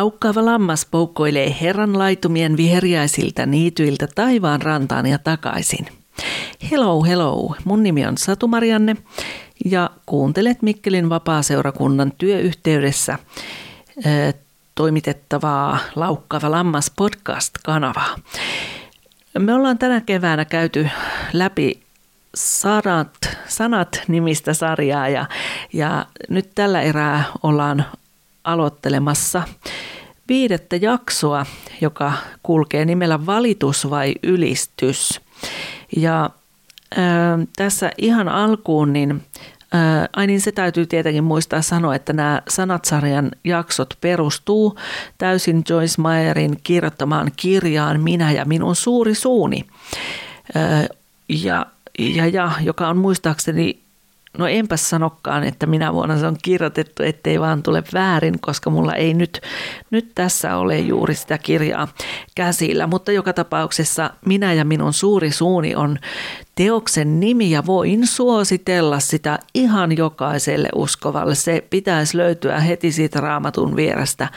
Laukkaava lammas poukkoilee Herran laitumien viheriäisiltä niityiltä taivaan rantaan ja takaisin. Hello, hello. Mun nimi on Satu Marianne ja kuuntelet Mikkelin vapaaseurakunnan työyhteydessä äh, toimitettavaa Laukkaava lammas podcast-kanavaa. Me ollaan tänä keväänä käyty läpi sanat, sanat nimistä sarjaa ja, ja nyt tällä erää ollaan aloittelemassa viidettä jaksoa, joka kulkee nimellä valitus vai ylistys. Ja ää, tässä ihan alkuun, niin ää, ai niin se täytyy tietenkin muistaa sanoa, että nämä Sanatsarjan jaksot perustuu täysin Joyce Meyerin kirjoittamaan kirjaan Minä ja minun suuri suuni. Ää, ja, ja, ja, joka on muistaakseni No enpä sanokaan, että minä vuonna se on kirjoitettu, ettei vaan tule väärin, koska mulla ei nyt, nyt tässä ole juuri sitä kirjaa käsillä. Mutta joka tapauksessa minä ja minun suuri suuni on teoksen nimi ja voin suositella sitä ihan jokaiselle uskovalle. Se pitäisi löytyä heti siitä raamatun vierestä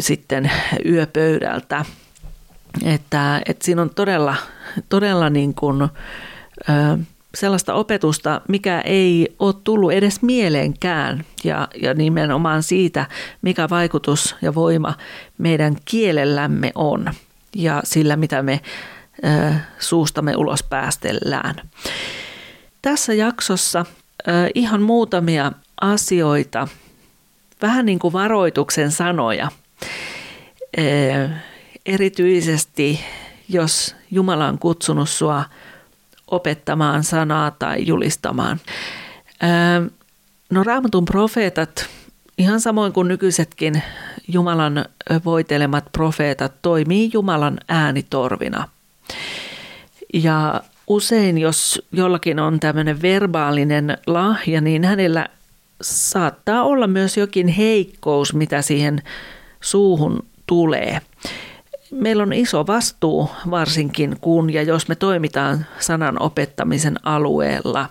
sitten yöpöydältä. Että, että siinä on todella, todella niin kuin, ö, sellaista opetusta, mikä ei ole tullut edes mieleenkään. Ja, ja nimenomaan siitä, mikä vaikutus ja voima meidän kielellämme on ja sillä, mitä me ö, suustamme ulos päästellään. Tässä jaksossa ö, ihan muutamia asioita, vähän niin kuin varoituksen sanoja, ö, erityisesti jos Jumala on kutsunut sua – opettamaan sanaa tai julistamaan. No raamatun profeetat, ihan samoin kuin nykyisetkin Jumalan voitelemat profeetat, toimii Jumalan äänitorvina. Ja usein, jos jollakin on tämmöinen verbaalinen lahja, niin hänellä saattaa olla myös jokin heikkous, mitä siihen suuhun tulee meillä on iso vastuu varsinkin kun ja jos me toimitaan sanan opettamisen alueella.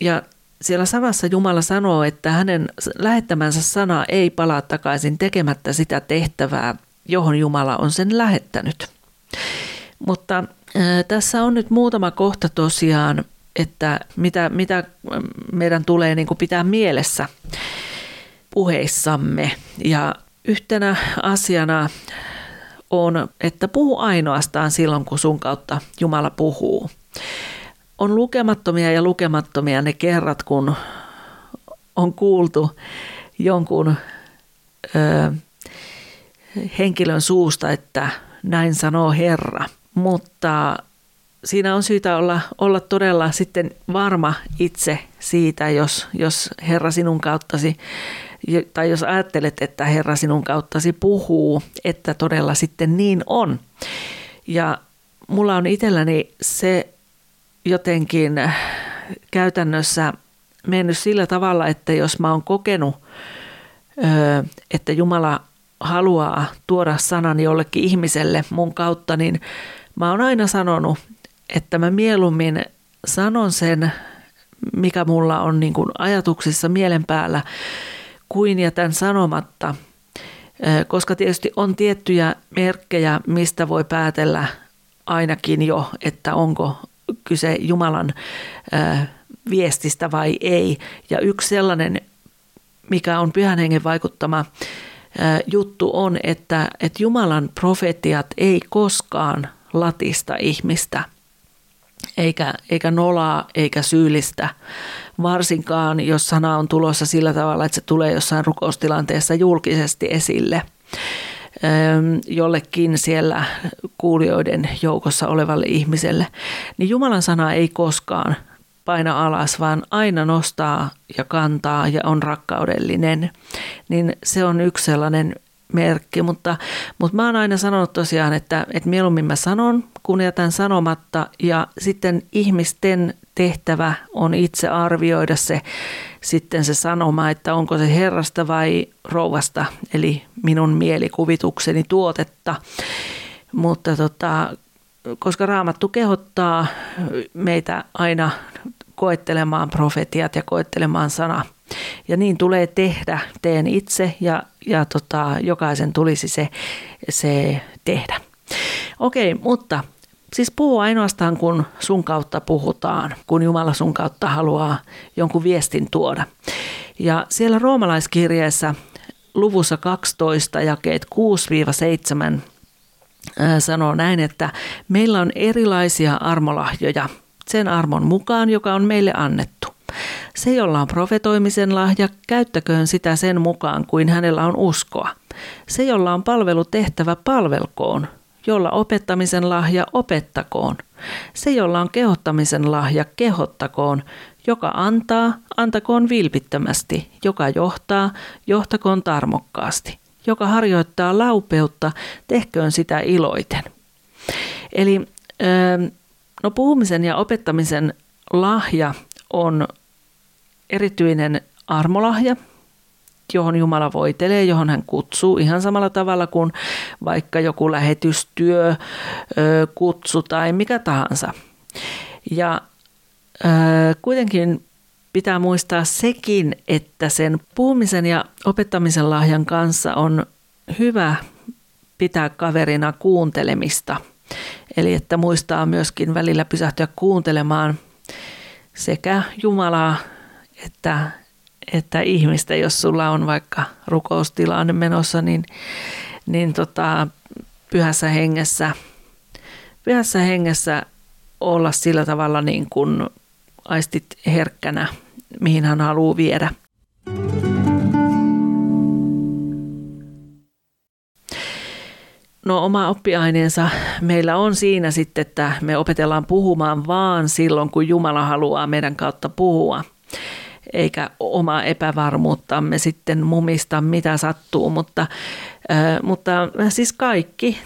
Ja siellä sanassa Jumala sanoo, että hänen lähettämänsä sana ei palaa takaisin tekemättä sitä tehtävää, johon Jumala on sen lähettänyt. Mutta tässä on nyt muutama kohta tosiaan, että mitä, mitä meidän tulee niin kuin pitää mielessä puheissamme. Ja Yhtenä asiana on, että puhu ainoastaan silloin, kun sun kautta Jumala puhuu. On lukemattomia ja lukemattomia ne kerrat, kun on kuultu jonkun ö, henkilön suusta, että näin sanoo Herra. Mutta siinä on syytä olla, olla todella sitten varma itse siitä, jos, jos Herra sinun kauttasi tai jos ajattelet, että Herra sinun kauttasi puhuu, että todella sitten niin on. Ja mulla on itselläni se jotenkin käytännössä mennyt sillä tavalla, että jos mä oon kokenut, että Jumala haluaa tuoda sanan jollekin ihmiselle mun kautta, niin mä oon aina sanonut, että mä mieluummin sanon sen, mikä mulla on niin kuin ajatuksissa mielen päällä, kuin jätän sanomatta, koska tietysti on tiettyjä merkkejä, mistä voi päätellä ainakin jo, että onko kyse Jumalan viestistä vai ei. Ja yksi sellainen, mikä on pyhän hengen vaikuttama juttu on, että, että Jumalan profetiat ei koskaan latista ihmistä – eikä, eikä nolaa eikä syyllistä, varsinkaan jos sana on tulossa sillä tavalla, että se tulee jossain rukoustilanteessa julkisesti esille. Jollekin siellä kuulijoiden joukossa olevalle ihmiselle, niin Jumalan sana ei koskaan paina alas, vaan aina nostaa ja kantaa ja on rakkaudellinen. Niin se on yksi sellainen merkki, mutta, mutta mä oon aina sanonut tosiaan, että, että mieluummin mä sanon, kun jätän sanomatta ja sitten ihmisten tehtävä on itse arvioida se sitten se sanoma, että onko se herrasta vai rouvasta, eli minun mielikuvitukseni tuotetta. Mutta tota, koska raamattu kehottaa meitä aina koettelemaan profetiat ja koettelemaan sana Ja niin tulee tehdä, teen itse ja, ja tota, jokaisen tulisi se, se tehdä. Okei, mutta siis puhu ainoastaan kun sun kautta puhutaan, kun Jumala sun kautta haluaa jonkun viestin tuoda. Ja siellä roomalaiskirjeessä luvussa 12 jakeet 6-7 sanoo näin, että meillä on erilaisia armolahjoja sen armon mukaan, joka on meille annettu. Se, jolla on profetoimisen lahja, käyttäköön sitä sen mukaan kuin hänellä on uskoa. Se, jolla on palvelutehtävä, palvelkoon. Jolla opettamisen lahja, opettakoon. Se, jolla on kehottamisen lahja, kehottakoon. Joka antaa, antakoon vilpittömästi. Joka johtaa, johtakoon tarmokkaasti. Joka harjoittaa laupeutta, tehköön sitä iloiten. Eli no puhumisen ja opettamisen lahja on erityinen armolahja, johon Jumala voitelee, johon hän kutsuu ihan samalla tavalla kuin vaikka joku lähetystyö, kutsu tai mikä tahansa. Ja kuitenkin pitää muistaa sekin, että sen puhumisen ja opettamisen lahjan kanssa on hyvä pitää kaverina kuuntelemista. Eli että muistaa myöskin välillä pysähtyä kuuntelemaan sekä Jumalaa että, että ihmistä, jos sulla on vaikka rukoustilanne menossa, niin, niin tota, pyhässä hengessä, pyhässä hengessä olla sillä tavalla niin kuin aistit herkkänä, mihin hän haluaa viedä. No oma oppiaineensa meillä on siinä sitten, että me opetellaan puhumaan vaan silloin, kun Jumala haluaa meidän kautta puhua eikä omaa epävarmuuttamme sitten mumista, mitä sattuu, mutta, mutta siis kaikki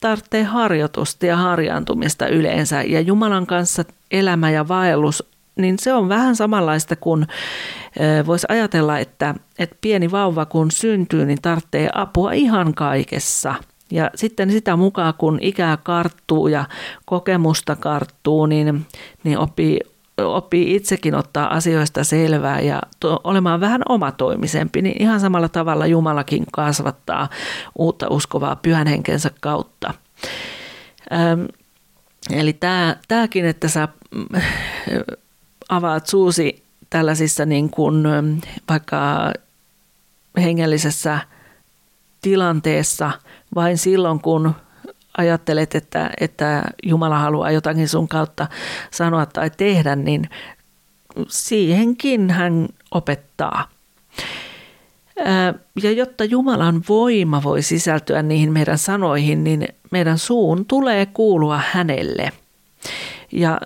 tarvitsee harjoitusta ja harjaantumista yleensä ja Jumalan kanssa elämä ja vaellus niin se on vähän samanlaista kuin voisi ajatella, että, että pieni vauva kun syntyy, niin tarvitsee apua ihan kaikessa. Ja sitten sitä mukaan, kun ikää karttuu ja kokemusta karttuu, niin, niin oppii oppii itsekin ottaa asioista selvää ja to, olemaan vähän omatoimisempi, niin ihan samalla tavalla Jumalakin kasvattaa uutta uskovaa pyhän henkensä kautta. Ähm, eli tämä, tämäkin, että sä mm, avaat suusi tällaisissa niin kuin, vaikka hengellisessä tilanteessa vain silloin, kun ajattelet, että, että Jumala haluaa jotakin sun kautta sanoa tai tehdä, niin siihenkin hän opettaa. Ja jotta Jumalan voima voi sisältyä niihin meidän sanoihin, niin meidän suun tulee kuulua hänelle. Ja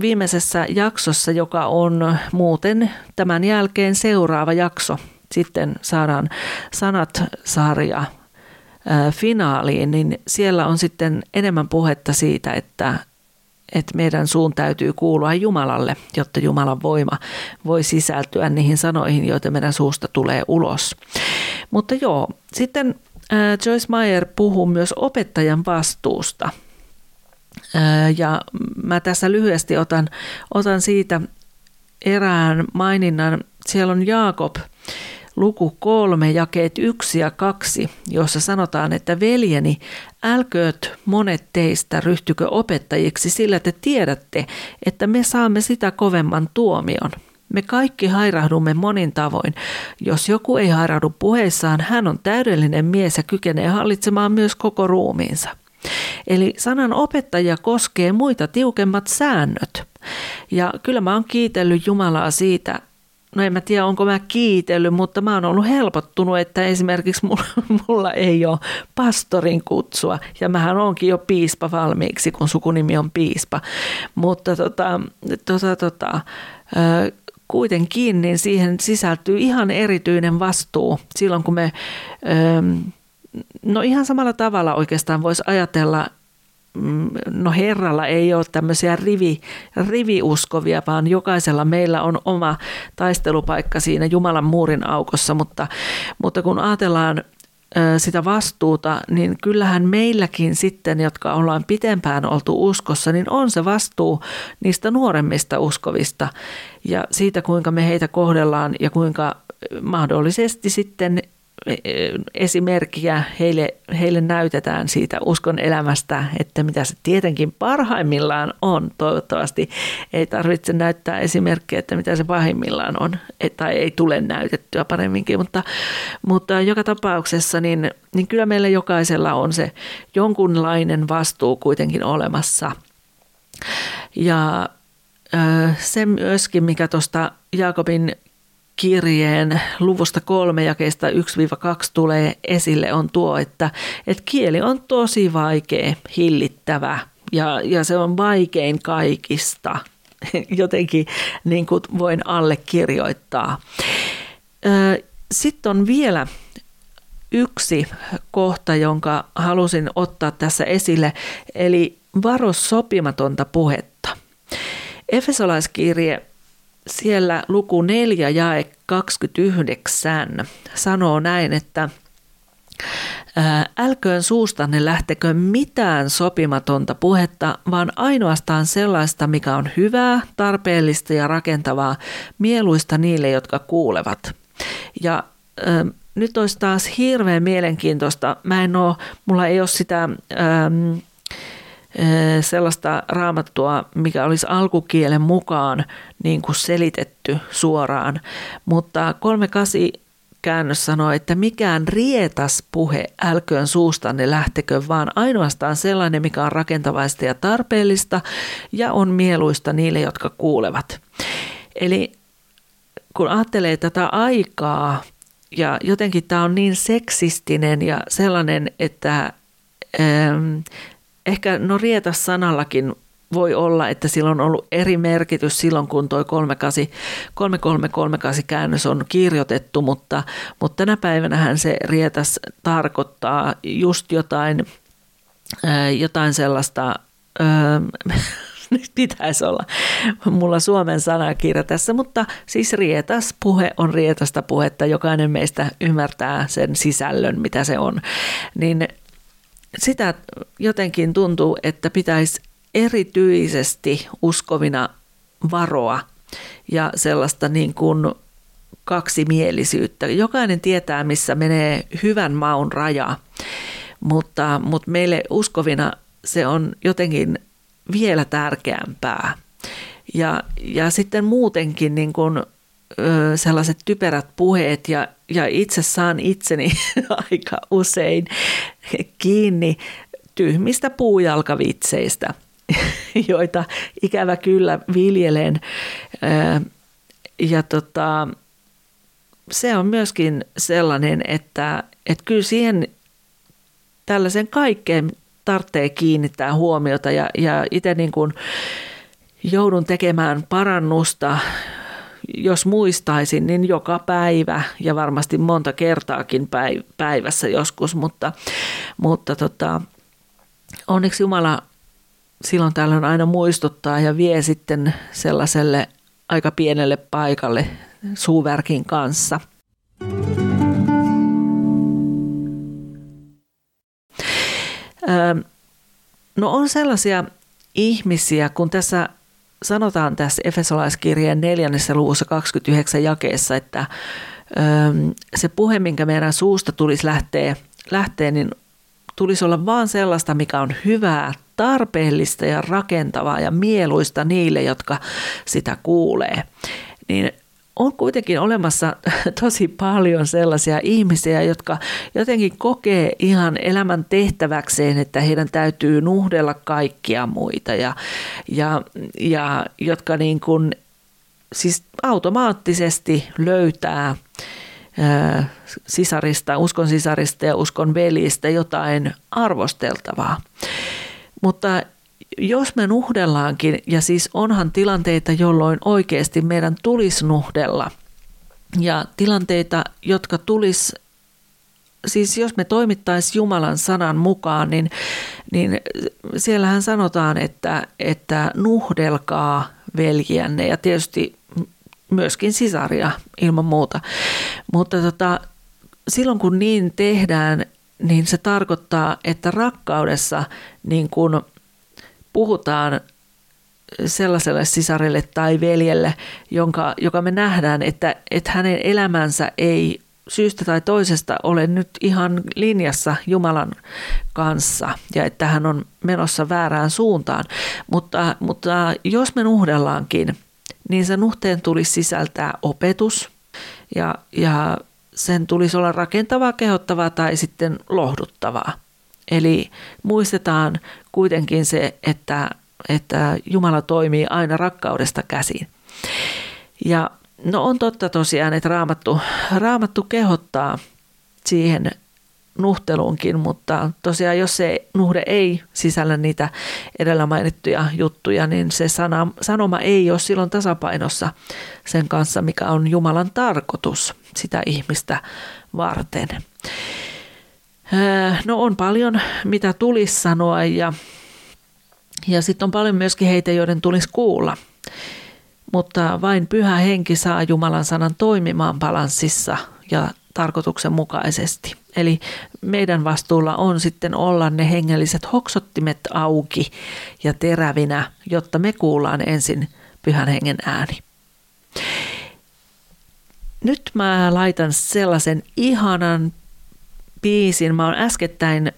viimeisessä jaksossa, joka on muuten tämän jälkeen seuraava jakso, sitten saadaan sanat-sarja finaaliin, niin siellä on sitten enemmän puhetta siitä, että, että meidän suun täytyy kuulua Jumalalle, jotta Jumalan voima voi sisältyä niihin sanoihin, joita meidän suusta tulee ulos. Mutta joo, sitten Joyce Meyer puhuu myös opettajan vastuusta. Ja mä tässä lyhyesti otan, otan siitä erään maininnan. Siellä on Jaakob, luku kolme, jakeet yksi ja kaksi, jossa sanotaan, että veljeni, älkööt monet teistä ryhtykö opettajiksi, sillä te tiedätte, että me saamme sitä kovemman tuomion. Me kaikki hairahdumme monin tavoin. Jos joku ei hairahdu puheissaan, hän on täydellinen mies ja kykenee hallitsemaan myös koko ruumiinsa. Eli sanan opettaja koskee muita tiukemmat säännöt. Ja kyllä mä oon kiitellyt Jumalaa siitä, no en mä tiedä onko mä kiitellyt, mutta mä oon ollut helpottunut, että esimerkiksi mulla, mulla ei ole pastorin kutsua. Ja mähän onkin jo piispa valmiiksi, kun sukunimi on piispa. Mutta tota, tota, tota, kuitenkin niin siihen sisältyy ihan erityinen vastuu silloin, kun me, no ihan samalla tavalla oikeastaan voisi ajatella no Herralla ei ole tämmöisiä rivi, riviuskovia, vaan jokaisella meillä on oma taistelupaikka siinä Jumalan muurin aukossa, mutta, mutta kun ajatellaan sitä vastuuta, niin kyllähän meilläkin sitten, jotka ollaan pitempään oltu uskossa, niin on se vastuu niistä nuoremmista uskovista. Ja siitä, kuinka me heitä kohdellaan ja kuinka mahdollisesti sitten esimerkkiä heille, heille näytetään siitä uskon elämästä, että mitä se tietenkin parhaimmillaan on. Toivottavasti ei tarvitse näyttää esimerkkiä, että mitä se pahimmillaan on, tai ei tule näytettyä paremminkin, mutta, mutta joka tapauksessa niin, niin kyllä meillä jokaisella on se jonkunlainen vastuu kuitenkin olemassa. Ja se myöskin, mikä tuosta Jaakobin kirjeen luvusta kolme jakeista 1-2 tulee esille on tuo, että, että kieli on tosi vaikea hillittävä ja, ja se on vaikein kaikista. Jotenkin niin kuin voin allekirjoittaa. Sitten on vielä yksi kohta, jonka halusin ottaa tässä esille, eli varo sopimatonta puhetta. Efesolaiskirje siellä luku 4 jae 29 sanoo näin, että Älköön suustanne lähtekö mitään sopimatonta puhetta, vaan ainoastaan sellaista, mikä on hyvää, tarpeellista ja rakentavaa, mieluista niille, jotka kuulevat. Ja äh, nyt olisi taas hirveän mielenkiintoista. Mä en ole, mulla ei ole sitä ähm, sellaista raamattua, mikä olisi alkukielen mukaan niin kuin selitetty suoraan. Mutta 38 käännös sanoo, että mikään rietas puhe älköön suustanne lähtekö, vaan ainoastaan sellainen, mikä on rakentavaista ja tarpeellista ja on mieluista niille, jotka kuulevat. Eli kun ajattelee tätä aikaa ja jotenkin tämä on niin seksistinen ja sellainen, että ehkä no rietas sanallakin voi olla, että sillä on ollut eri merkitys silloin, kun tuo 3338 käännös on kirjoitettu, mutta, mutta tänä päivänä se rietas tarkoittaa just jotain, jotain sellaista, nyt pitäisi olla mulla suomen sanakirja tässä, mutta siis rietas puhe on rietasta puhetta, jokainen meistä ymmärtää sen sisällön, mitä se on. Niin sitä jotenkin tuntuu, että pitäisi erityisesti uskovina varoa ja sellaista niin kuin kaksimielisyyttä. Jokainen tietää, missä menee hyvän maun raja, mutta, mutta meille uskovina se on jotenkin vielä tärkeämpää. Ja, ja sitten muutenkin niin kuin sellaiset typerät puheet ja, ja itse saan itseni aika usein kiinni tyhmistä puujalkavitseistä, joita ikävä kyllä viljelen. Ja tota, se on myöskin sellainen, että, että kyllä siihen tällaisen kaikkeen tarvitsee kiinnittää huomiota ja, ja itse niin kuin joudun tekemään parannusta jos muistaisin, niin joka päivä ja varmasti monta kertaakin päivässä joskus, mutta, mutta tota, onneksi Jumala silloin tällöin aina muistuttaa ja vie sitten sellaiselle aika pienelle paikalle suuverkin kanssa. No on sellaisia ihmisiä, kun tässä sanotaan tässä Efesolaiskirjeen neljännessä luvussa 29 jakeessa, että se puhe, minkä meidän suusta tulisi lähteä, lähteä niin tulisi olla vaan sellaista, mikä on hyvää, tarpeellista ja rakentavaa ja mieluista niille, jotka sitä kuulee. Niin on kuitenkin olemassa tosi paljon sellaisia ihmisiä, jotka jotenkin kokee ihan elämän tehtäväkseen, että heidän täytyy nuhdella kaikkia muita ja, ja, ja jotka niin kuin, siis automaattisesti löytää sisarista, uskon sisarista ja uskon velistä jotain arvosteltavaa. Mutta jos me nuhdellaankin, ja siis onhan tilanteita, jolloin oikeasti meidän tulisi nuhdella, ja tilanteita, jotka tulisi siis jos me toimittaisiin Jumalan sanan mukaan, niin, niin siellähän sanotaan, että, että nuhdelkaa veljiänne ja tietysti myöskin sisaria ilman muuta. Mutta tota, silloin kun niin tehdään, niin se tarkoittaa, että rakkaudessa niin kun puhutaan sellaiselle sisarelle tai veljelle, jonka, joka me nähdään, että, että hänen elämänsä ei syystä tai toisesta ole nyt ihan linjassa Jumalan kanssa ja että hän on menossa väärään suuntaan. Mutta, mutta jos me nuhdellaankin, niin sen nuhteen tulisi sisältää opetus ja, ja sen tulisi olla rakentavaa, kehottavaa tai sitten lohduttavaa. Eli muistetaan kuitenkin se, että, että Jumala toimii aina rakkaudesta käsin. Ja no on totta tosiaan, että raamattu, raamattu kehottaa siihen nuhteluunkin, mutta tosiaan jos se nuhde ei sisällä niitä edellä mainittuja juttuja, niin se sana, sanoma ei ole silloin tasapainossa sen kanssa, mikä on Jumalan tarkoitus sitä ihmistä varten. No on paljon, mitä tulisi sanoa ja, ja sitten on paljon myöskin heitä, joiden tulisi kuulla. Mutta vain pyhä henki saa Jumalan sanan toimimaan balanssissa ja tarkoituksenmukaisesti. Eli meidän vastuulla on sitten olla ne hengelliset hoksottimet auki ja terävinä, jotta me kuullaan ensin pyhän hengen ääni. Nyt mä laitan sellaisen ihanan biisin. Mä oon äskettäin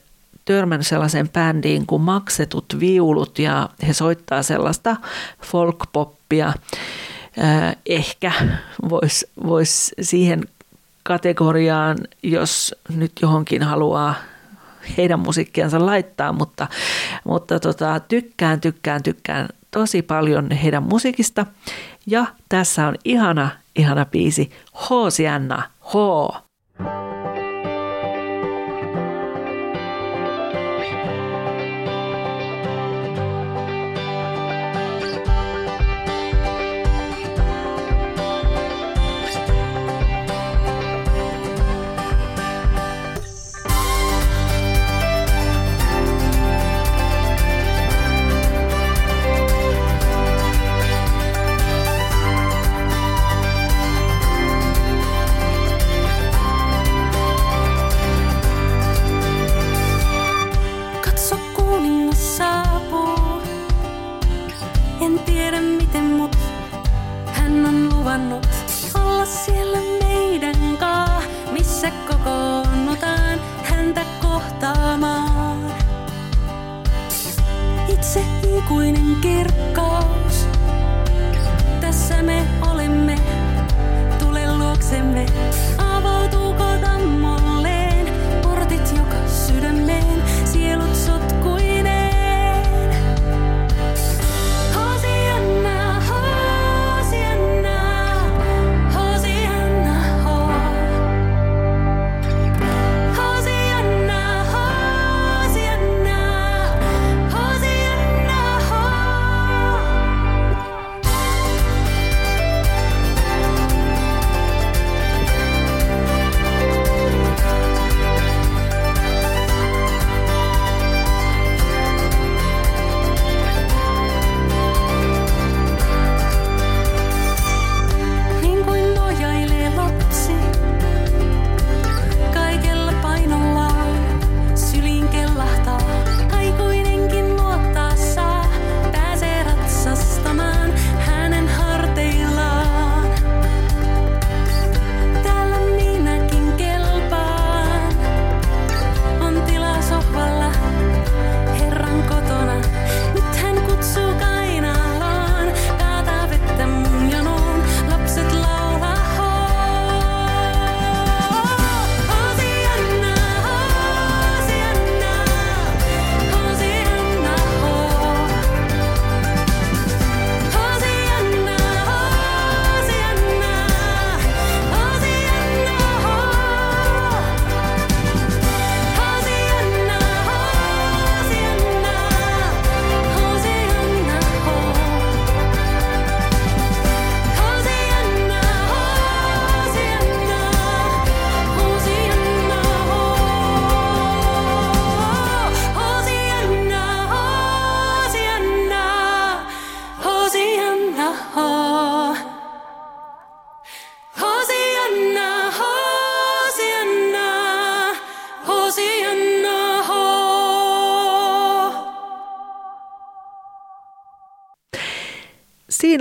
törmännyt sellaisen bändiin kuin Maksetut viulut ja he soittaa sellaista folkpoppia. Ehkä voisi vois siihen kategoriaan, jos nyt johonkin haluaa heidän musiikkiansa laittaa, mutta, mutta tota, tykkään, tykkään, tykkään tosi paljon heidän musiikista. Ja tässä on ihana, ihana biisi Hosianna, H.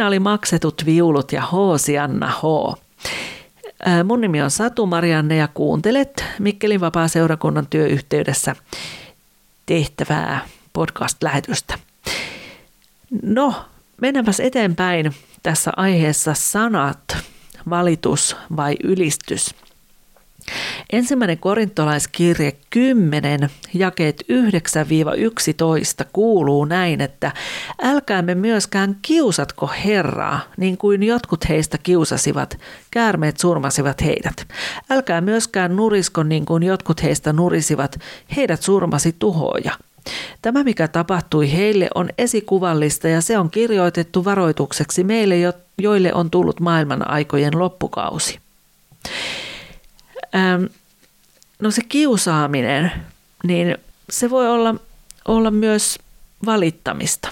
siinä oli maksetut viulut ja H. Sianna H. Mun nimi on Satu Marianne ja kuuntelet Mikkelin vapaa-seurakunnan työyhteydessä tehtävää podcast-lähetystä. No, mennäänpäs eteenpäin tässä aiheessa sanat, valitus vai ylistys. Ensimmäinen korintolaiskirje 10, jakeet 9-11 kuuluu näin, että älkäämme myöskään kiusatko Herraa, niin kuin jotkut heistä kiusasivat, käärmeet surmasivat heidät. Älkää myöskään nurisko niin kuin jotkut heistä nurisivat, heidät surmasi tuhoja. Tämä, mikä tapahtui heille, on esikuvallista ja se on kirjoitettu varoitukseksi meille, joille on tullut maailman aikojen loppukausi. Ähm, no se kiusaaminen, niin se voi olla, olla myös valittamista.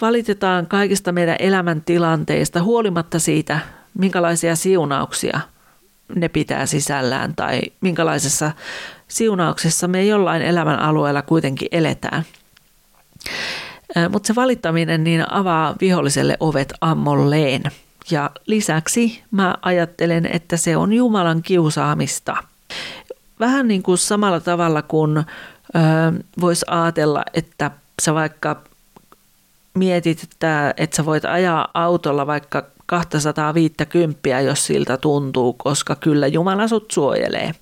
Valitetaan kaikista meidän elämäntilanteista huolimatta siitä, minkälaisia siunauksia ne pitää sisällään tai minkälaisessa siunauksessa me jollain elämän alueella kuitenkin eletään. Mutta se valittaminen niin avaa viholliselle ovet ammolleen – ja lisäksi mä ajattelen, että se on Jumalan kiusaamista. Vähän niin kuin samalla tavalla kuin voisi ajatella, että sä vaikka mietit, että, että sä voit ajaa autolla vaikka 250, jos siltä tuntuu, koska kyllä Jumala sut suojelee.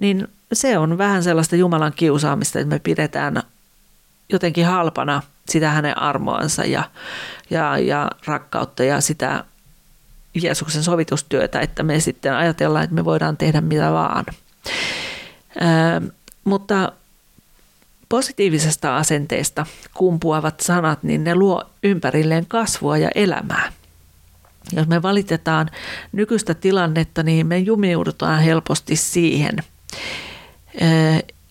Niin se on vähän sellaista Jumalan kiusaamista, että me pidetään jotenkin halpana sitä hänen armoansa ja, ja, ja rakkautta ja sitä Jeesuksen sovitustyötä, että me sitten ajatellaan, että me voidaan tehdä mitä vaan. Ää, mutta positiivisesta asenteesta kumpuavat sanat, niin ne luo ympärilleen kasvua ja elämää. Jos me valitetaan nykyistä tilannetta, niin me jumiudutaan helposti siihen.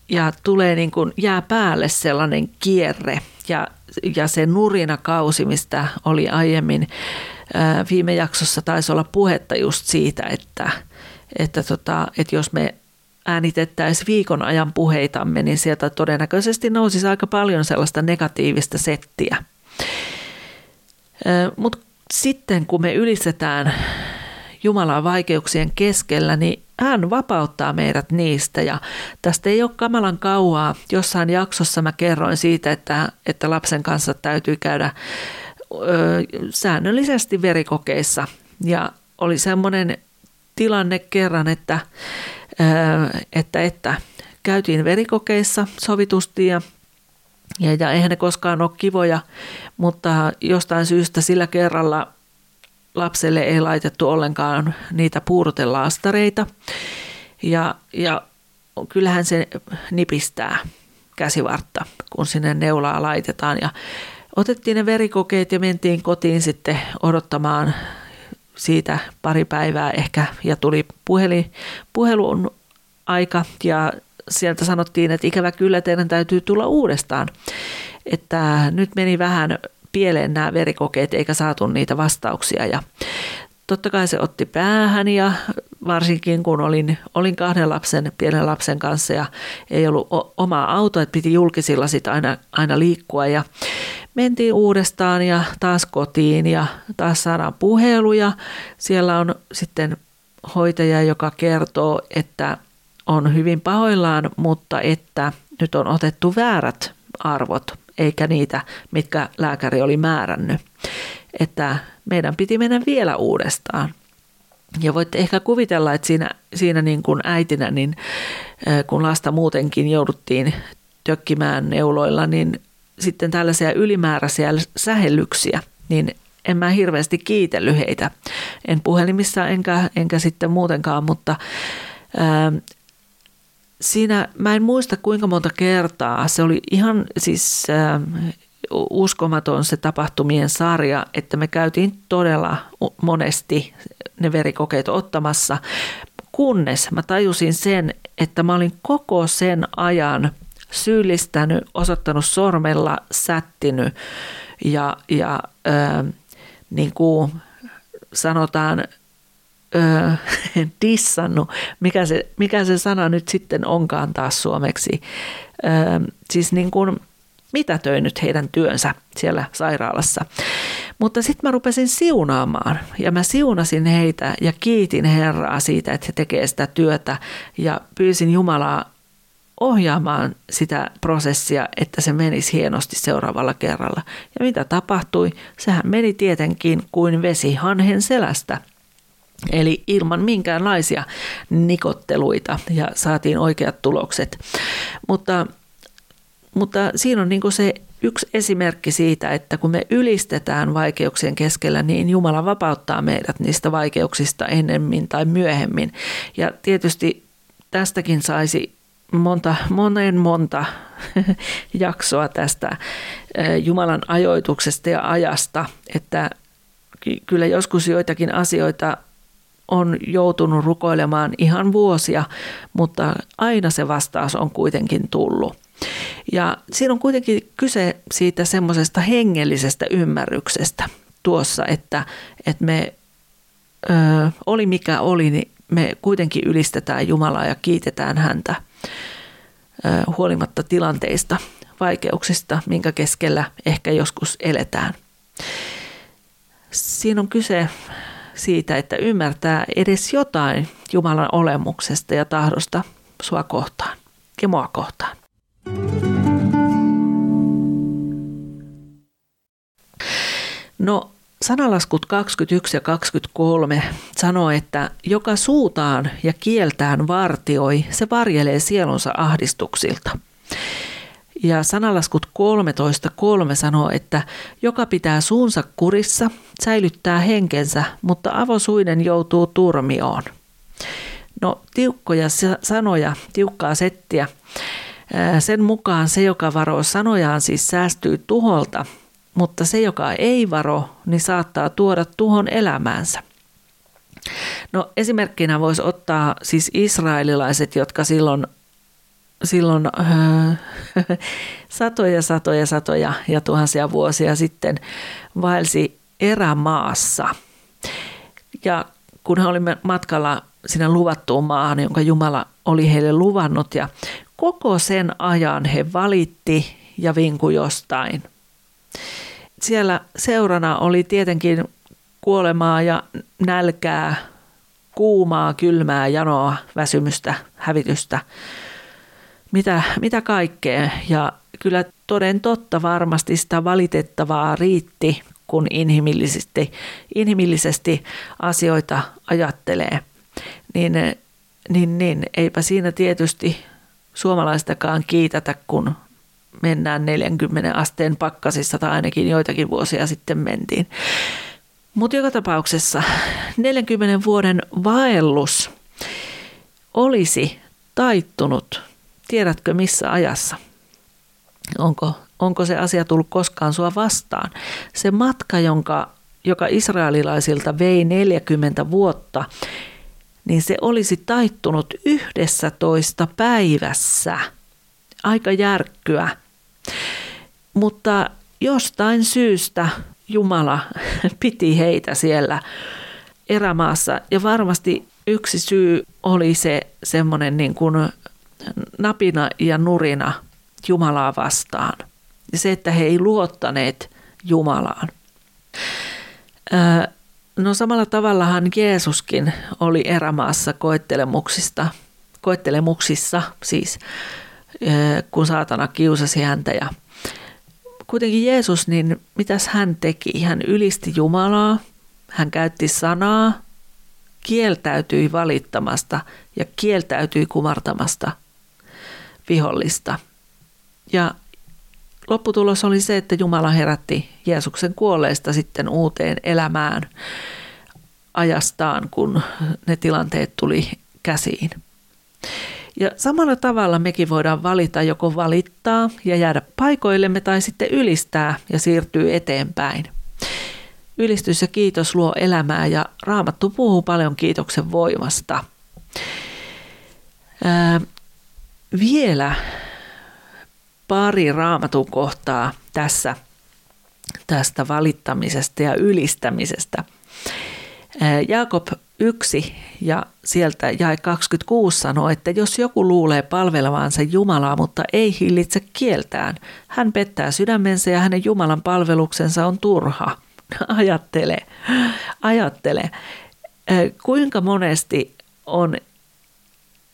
Ja tulee niin kuin, jää päälle sellainen kierre ja, ja se nurina kausi, mistä oli aiemmin viime jaksossa taisi olla puhetta just siitä, että, että, tota, että jos me äänitettäisiin viikon ajan puheitamme, niin sieltä todennäköisesti nousisi aika paljon sellaista negatiivista settiä. Mutta sitten kun me ylistetään Jumalaa vaikeuksien keskellä, niin hän vapauttaa meidät niistä. Ja tästä ei ole kamalan kauaa. Jossain jaksossa mä kerroin siitä, että, että lapsen kanssa täytyy käydä säännöllisesti verikokeissa. Ja oli semmoinen tilanne kerran, että, että, että käytiin verikokeissa sovitusti ja ja, ja eihän ne koskaan ole kivoja, mutta jostain syystä sillä kerralla lapselle ei laitettu ollenkaan niitä puurotelaastareita. Ja, ja kyllähän se nipistää käsivartta, kun sinne neulaa laitetaan. Ja Otettiin ne verikokeet ja mentiin kotiin sitten odottamaan siitä pari päivää ehkä ja tuli puhelin, puhelun aika ja sieltä sanottiin, että ikävä kyllä teidän täytyy tulla uudestaan. Että nyt meni vähän pieleen nämä verikokeet eikä saatu niitä vastauksia ja totta kai se otti päähän ja varsinkin kun olin, olin kahden lapsen, pienen lapsen kanssa ja ei ollut omaa autoa, että piti julkisilla sit aina, aina liikkua ja mentiin uudestaan ja taas kotiin ja taas saadaan puheluja. Siellä on sitten hoitaja, joka kertoo, että on hyvin pahoillaan, mutta että nyt on otettu väärät arvot, eikä niitä, mitkä lääkäri oli määrännyt. Että meidän piti mennä vielä uudestaan. Ja voitte ehkä kuvitella, että siinä, siinä niin kuin äitinä, niin kun lasta muutenkin jouduttiin tökkimään neuloilla, niin sitten tällaisia ylimääräisiä sähellyksiä, niin en mä hirveästi kiitellyt heitä. En puhelimissa enkä, enkä sitten muutenkaan, mutta ää, siinä mä en muista kuinka monta kertaa. Se oli ihan siis ää, uskomaton se tapahtumien sarja, että me käytiin todella monesti ne verikokeet ottamassa, kunnes mä tajusin sen, että mä olin koko sen ajan – syyllistänyt, osoittanut sormella, sättinyt ja, ja ö, niin kuin sanotaan, ö, dissannut, mikä se, mikä se sana nyt sitten onkaan taas suomeksi. Ö, siis niin kuin mitätöinyt heidän työnsä siellä sairaalassa. Mutta sitten mä rupesin siunaamaan ja mä siunasin heitä ja kiitin Herraa siitä, että he tekevät sitä työtä ja pyysin Jumalaa ohjaamaan sitä prosessia, että se menisi hienosti seuraavalla kerralla. Ja mitä tapahtui? Sehän meni tietenkin kuin vesi hanhen selästä. Eli ilman minkäänlaisia nikotteluita ja saatiin oikeat tulokset. Mutta, mutta siinä on niin se yksi esimerkki siitä, että kun me ylistetään vaikeuksien keskellä, niin Jumala vapauttaa meidät niistä vaikeuksista ennemmin tai myöhemmin. Ja tietysti tästäkin saisi monta, monen monta jaksoa tästä Jumalan ajoituksesta ja ajasta, että kyllä joskus joitakin asioita on joutunut rukoilemaan ihan vuosia, mutta aina se vastaus on kuitenkin tullut. Ja siinä on kuitenkin kyse siitä semmoisesta hengellisestä ymmärryksestä tuossa, että, että me ö, oli mikä oli, niin me kuitenkin ylistetään Jumalaa ja kiitetään häntä ö, huolimatta tilanteista, vaikeuksista, minkä keskellä ehkä joskus eletään. Siinä on kyse siitä, että ymmärtää edes jotain Jumalan olemuksesta ja tahdosta sua kohtaan ja mua kohtaan. No sanalaskut 21 ja 23 sanoo, että joka suutaan ja kieltään vartioi, se varjelee sielunsa ahdistuksilta. Ja sanalaskut 13.3 sanoo, että joka pitää suunsa kurissa, säilyttää henkensä, mutta avosuinen joutuu turmioon. No tiukkoja sanoja, tiukkaa settiä. Sen mukaan se, joka varoo sanojaan, siis säästyy tuholta, mutta se, joka ei varo, niin saattaa tuoda tuhon elämäänsä. No esimerkkinä voisi ottaa siis israelilaiset, jotka silloin silloin äh, satoja, satoja, satoja ja tuhansia vuosia sitten vaelsi erämaassa. Ja kun he olimme matkalla sinne luvattuun maahan, jonka Jumala oli heille luvannut ja koko sen ajan he valitti ja vinku jostain. Siellä seurana oli tietenkin kuolemaa ja nälkää, kuumaa, kylmää, janoa, väsymystä, hävitystä – mitä, mitä kaikkea. Ja kyllä toden totta varmasti sitä valitettavaa riitti, kun inhimillisesti, inhimillisesti asioita ajattelee. Niin, niin, niin eipä siinä tietysti suomalaistakaan kiitätä, kun mennään 40 asteen pakkasissa tai ainakin joitakin vuosia sitten mentiin. Mutta joka tapauksessa 40 vuoden vaellus olisi taittunut Tiedätkö missä ajassa? Onko, onko se asia tullut koskaan sua vastaan? Se matka, jonka, joka israelilaisilta vei 40 vuotta, niin se olisi taittunut yhdessä toista päivässä. Aika järkkyä. Mutta jostain syystä Jumala piti heitä siellä erämaassa ja varmasti yksi syy oli se semmoinen niin kuin napina ja nurina Jumalaa vastaan. Ja se, että he ei luottaneet Jumalaan. No samalla tavallahan Jeesuskin oli erämaassa koettelemuksista, koettelemuksissa siis, kun saatana kiusasi häntä. Ja kuitenkin Jeesus, niin mitäs hän teki? Hän ylisti Jumalaa, hän käytti sanaa, kieltäytyi valittamasta ja kieltäytyi kumartamasta vihollista. Ja lopputulos oli se, että Jumala herätti Jeesuksen kuolleista sitten uuteen elämään ajastaan, kun ne tilanteet tuli käsiin. Ja samalla tavalla mekin voidaan valita joko valittaa ja jäädä paikoillemme tai sitten ylistää ja siirtyy eteenpäin. Ylistys ja kiitos luo elämää ja Raamattu puhuu paljon kiitoksen voimasta vielä pari raamatun kohtaa tässä tästä valittamisesta ja ylistämisestä. Jaakob 1 ja sieltä jäi 26 sanoo, että jos joku luulee palvelevansa Jumalaa, mutta ei hillitse kieltään, hän pettää sydämensä ja hänen Jumalan palveluksensa on turha. Ajattele, ajattele, kuinka monesti on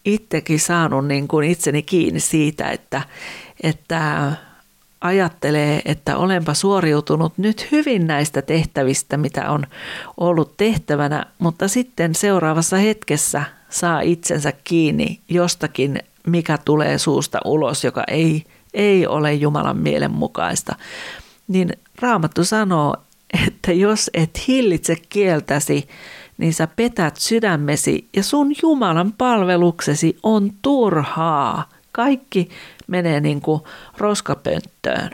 itsekin saanut niin kuin itseni kiinni siitä, että, että ajattelee, että olenpa suoriutunut nyt hyvin näistä tehtävistä, mitä on ollut tehtävänä, mutta sitten seuraavassa hetkessä saa itsensä kiinni jostakin, mikä tulee suusta ulos, joka ei, ei ole Jumalan mielen mukaista. Niin Raamattu sanoo, että jos et hillitse kieltäsi, niin sä petät sydämesi ja sun Jumalan palveluksesi on turhaa. Kaikki menee niin kuin roskapönttöön.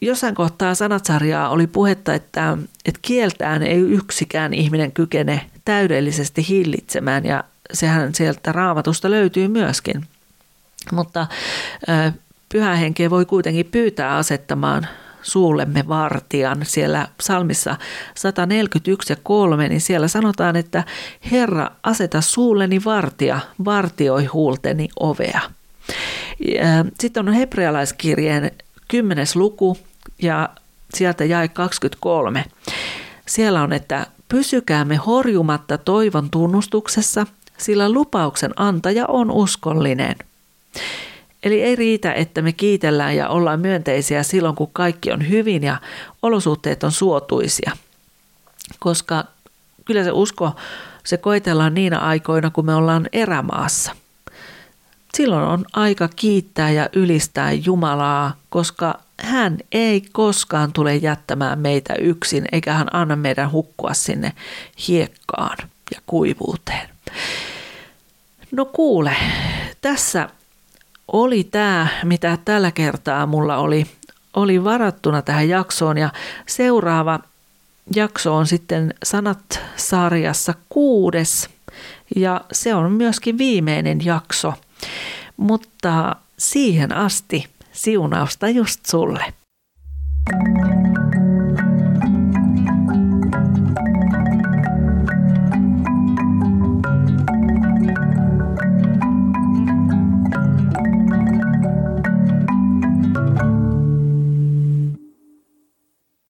Jossain kohtaa sanatsarjaa oli puhetta, että, että kieltään ei yksikään ihminen kykene täydellisesti hillitsemään ja sehän sieltä raamatusta löytyy myöskin. Mutta pyhä henkeä voi kuitenkin pyytää asettamaan suullemme vartijan. Siellä psalmissa 141 ja 3, niin siellä sanotaan, että Herra, aseta suulleni vartija, vartioi huulteni ovea. Sitten on hebrealaiskirjeen 10. luku ja sieltä jäi 23. Siellä on, että pysykäämme horjumatta toivon tunnustuksessa, sillä lupauksen antaja on uskollinen. Eli ei riitä, että me kiitellään ja ollaan myönteisiä silloin, kun kaikki on hyvin ja olosuhteet on suotuisia. Koska kyllä se usko, se koetellaan niinä aikoina, kun me ollaan erämaassa. Silloin on aika kiittää ja ylistää Jumalaa, koska hän ei koskaan tule jättämään meitä yksin, eikä hän anna meidän hukkua sinne hiekkaan ja kuivuuteen. No kuule, tässä oli tämä, mitä tällä kertaa mulla oli, oli varattuna tähän jaksoon. Ja seuraava jakso on sitten Sanat-sarjassa kuudes. Ja se on myöskin viimeinen jakso, mutta siihen asti siunausta just sulle. thank you